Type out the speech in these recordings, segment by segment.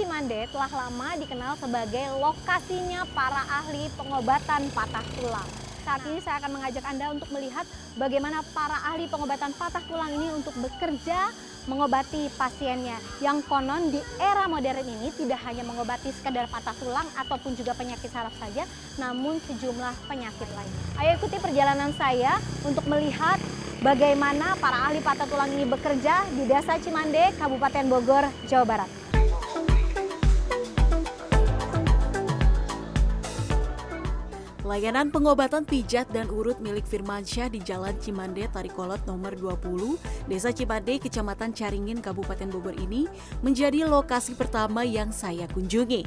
Cimande telah lama dikenal sebagai lokasinya para ahli pengobatan patah tulang. Saat ini saya akan mengajak Anda untuk melihat bagaimana para ahli pengobatan patah tulang ini untuk bekerja mengobati pasiennya. Yang konon di era modern ini tidak hanya mengobati sekedar patah tulang ataupun juga penyakit saraf saja, namun sejumlah penyakit lain. Ayo ikuti perjalanan saya untuk melihat bagaimana para ahli patah tulang ini bekerja di Desa Cimande, Kabupaten Bogor, Jawa Barat. Layanan pengobatan pijat dan urut milik Firmansyah di Jalan Cimande Tarikolot nomor 20, Desa Cimande, Kecamatan Caringin, Kabupaten Bogor ini menjadi lokasi pertama yang saya kunjungi.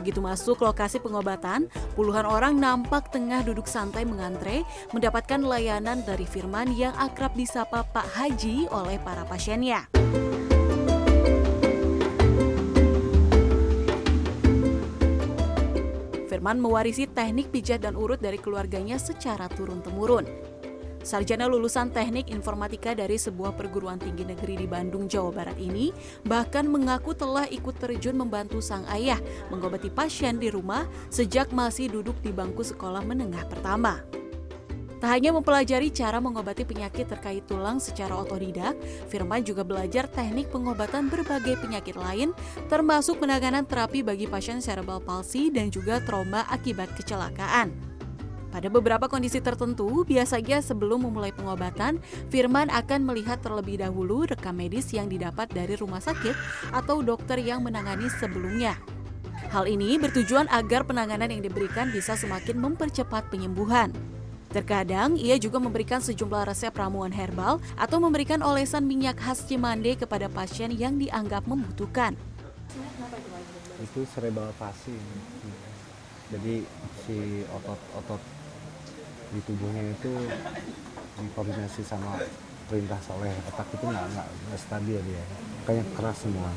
Begitu masuk lokasi pengobatan, puluhan orang nampak tengah duduk santai mengantre mendapatkan layanan dari Firman yang akrab disapa Pak Haji oleh para pasiennya. Firman mewarisi teknik pijat dan urut dari keluarganya secara turun-temurun. Sarjana lulusan teknik informatika dari sebuah perguruan tinggi negeri di Bandung, Jawa Barat ini bahkan mengaku telah ikut terjun membantu sang ayah mengobati pasien di rumah sejak masih duduk di bangku sekolah menengah pertama. Tak hanya mempelajari cara mengobati penyakit terkait tulang secara otodidak, Firman juga belajar teknik pengobatan berbagai penyakit lain, termasuk penanganan terapi bagi pasien cerebral palsy dan juga trauma akibat kecelakaan. Pada beberapa kondisi tertentu, biasanya sebelum memulai pengobatan, Firman akan melihat terlebih dahulu rekam medis yang didapat dari rumah sakit atau dokter yang menangani sebelumnya. Hal ini bertujuan agar penanganan yang diberikan bisa semakin mempercepat penyembuhan. Terkadang ia juga memberikan sejumlah resep ramuan herbal atau memberikan olesan minyak khas Cimande kepada pasien yang dianggap membutuhkan. Itu cerebral palsy. Jadi si otot-otot di tubuhnya itu dikoordinasi sama perintah oleh otak itu nggak nggak stabil dia, kayak keras semua.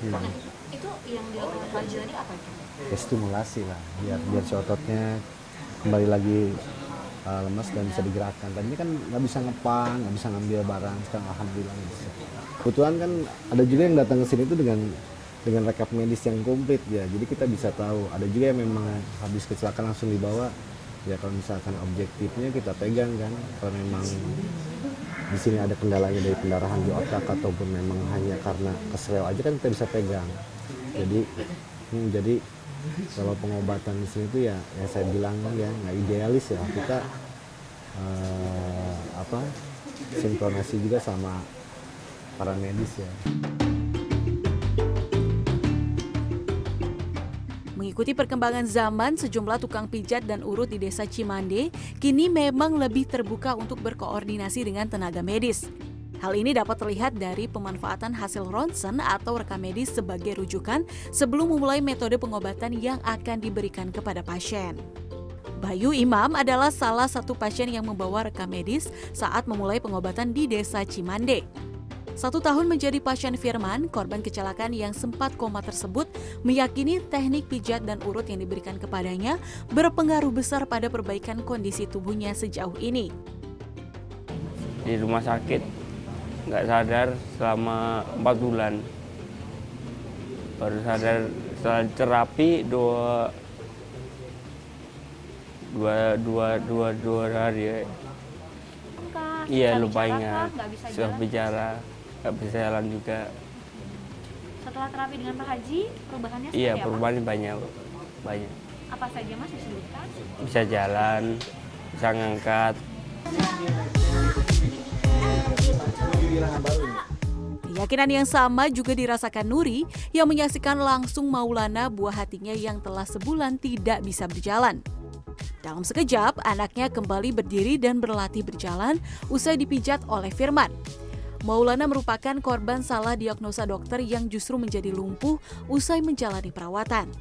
Hmm. Itu yang dilakukan tadi apa itu? Ya, stimulasi lah, biar biar si ototnya kembali lagi uh, lemas dan bisa digerakkan. Tadinya kan nggak bisa ngepang, nggak bisa ngambil barang, sekarang alhamdulillah bisa. Kebetulan kan ada juga yang datang ke sini itu dengan dengan rekap medis yang komplit ya. Jadi kita bisa tahu. Ada juga yang memang habis kecelakaan langsung dibawa. Ya kalau misalkan objektifnya kita pegang kan. Kalau memang di sini ada kendalanya dari pendarahan di otak ataupun memang hanya karena kesleo aja kan kita bisa pegang. Jadi hmm, jadi kalau pengobatan di sini itu ya, ya saya bilang ya nggak idealis ya kita uh, apa sinkronasi juga sama para medis ya. Mengikuti perkembangan zaman, sejumlah tukang pijat dan urut di desa Cimande kini memang lebih terbuka untuk berkoordinasi dengan tenaga medis. Hal ini dapat terlihat dari pemanfaatan hasil ronsen atau rekam medis sebagai rujukan sebelum memulai metode pengobatan yang akan diberikan kepada pasien. Bayu Imam adalah salah satu pasien yang membawa rekam medis saat memulai pengobatan di desa Cimande. Satu tahun menjadi pasien Firman, korban kecelakaan yang sempat koma tersebut meyakini teknik pijat dan urut yang diberikan kepadanya berpengaruh besar pada perbaikan kondisi tubuhnya sejauh ini. Di rumah sakit nggak sadar selama empat bulan. Baru sadar setelah terapi dua dua dua dua dua hari. Ya. iya lupa ingat. sudah bicara nggak bisa jalan juga. Setelah terapi dengan Pak Haji perubahannya iya apa? perubahannya banyak banyak. Apa saja mas disebutkan bisa jalan bisa ngangkat Keyakinan yang sama juga dirasakan Nuri yang menyaksikan langsung Maulana buah hatinya yang telah sebulan tidak bisa berjalan. Dalam sekejap, anaknya kembali berdiri dan berlatih berjalan usai dipijat oleh Firman. Maulana merupakan korban salah diagnosa dokter yang justru menjadi lumpuh usai menjalani perawatan.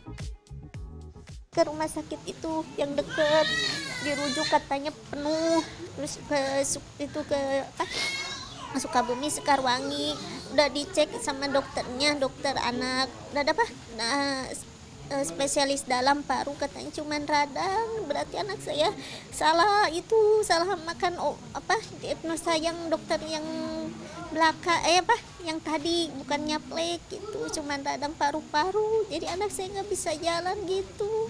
Ke rumah sakit itu yang dekat, dirujuk katanya penuh, terus ke itu ke? Sukabumi Sekarwangi. Udah dicek sama dokternya dokter anak. Udah apa? Nah spesialis dalam paru katanya cuman radang. Berarti anak saya salah itu salah makan oh, apa diagnosa yang dokter yang belakang eh apa yang tadi bukannya plek gitu cuman radang paru-paru. Jadi anak saya nggak bisa jalan gitu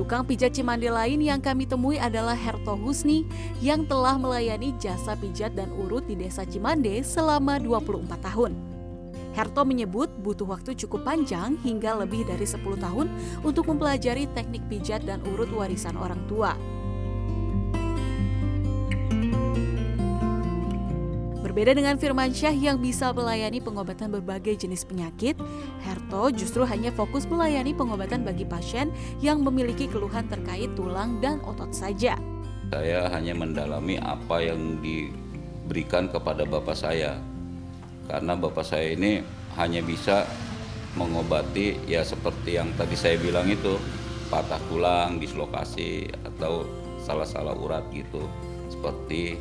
Tukang pijat Cimande lain yang kami temui adalah Herto Husni yang telah melayani jasa pijat dan urut di desa Cimande selama 24 tahun. Herto menyebut butuh waktu cukup panjang hingga lebih dari 10 tahun untuk mempelajari teknik pijat dan urut warisan orang tua. Berbeda dengan Firman Syah yang bisa melayani pengobatan berbagai jenis penyakit, Herto justru hanya fokus melayani pengobatan bagi pasien yang memiliki keluhan terkait tulang dan otot saja. Saya hanya mendalami apa yang diberikan kepada bapak saya. Karena bapak saya ini hanya bisa mengobati ya seperti yang tadi saya bilang itu, patah tulang, dislokasi atau salah-salah urat gitu. Seperti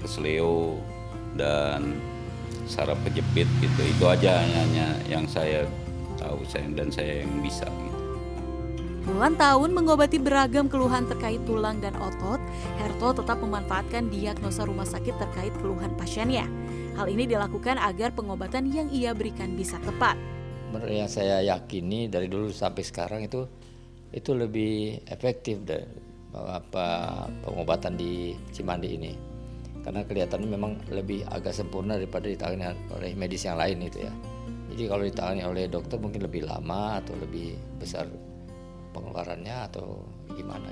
kesleo, dan saraf kejepit gitu itu aja hanya yang saya tahu saya dan saya yang bisa gitu. Puluhan tahun mengobati beragam keluhan terkait tulang dan otot, Herto tetap memanfaatkan diagnosa rumah sakit terkait keluhan pasiennya. Hal ini dilakukan agar pengobatan yang ia berikan bisa tepat. Yang saya yakini dari dulu sampai sekarang itu itu lebih efektif dari apa pengobatan di Cimandi ini karena kelihatannya memang lebih agak sempurna daripada ditangani oleh medis yang lain itu ya. Jadi kalau ditangani oleh dokter mungkin lebih lama atau lebih besar pengeluarannya atau gimana.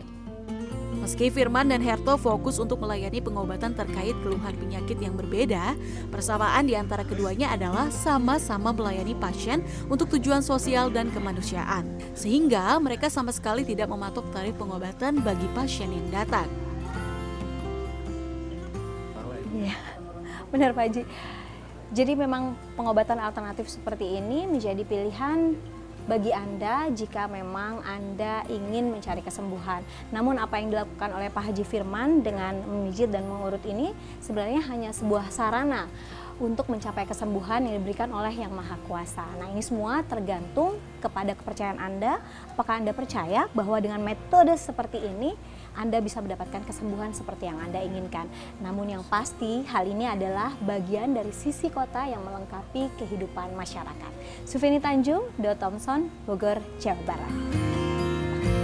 Meski Firman dan Herto fokus untuk melayani pengobatan terkait keluhan penyakit yang berbeda, persamaan di antara keduanya adalah sama-sama melayani pasien untuk tujuan sosial dan kemanusiaan. Sehingga mereka sama sekali tidak mematok tarif pengobatan bagi pasien yang datang. Iya, benar Pak Haji. Jadi memang pengobatan alternatif seperti ini menjadi pilihan bagi Anda jika memang Anda ingin mencari kesembuhan. Namun apa yang dilakukan oleh Pak Haji Firman dengan memijit dan mengurut ini sebenarnya hanya sebuah sarana untuk mencapai kesembuhan yang diberikan oleh Yang Maha Kuasa. Nah, ini semua tergantung kepada kepercayaan Anda. Apakah Anda percaya bahwa dengan metode seperti ini anda bisa mendapatkan kesembuhan seperti yang Anda inginkan. Namun yang pasti hal ini adalah bagian dari sisi kota yang melengkapi kehidupan masyarakat. Sufini Tanjung, Do Thompson, Bogor, Jawa Barat.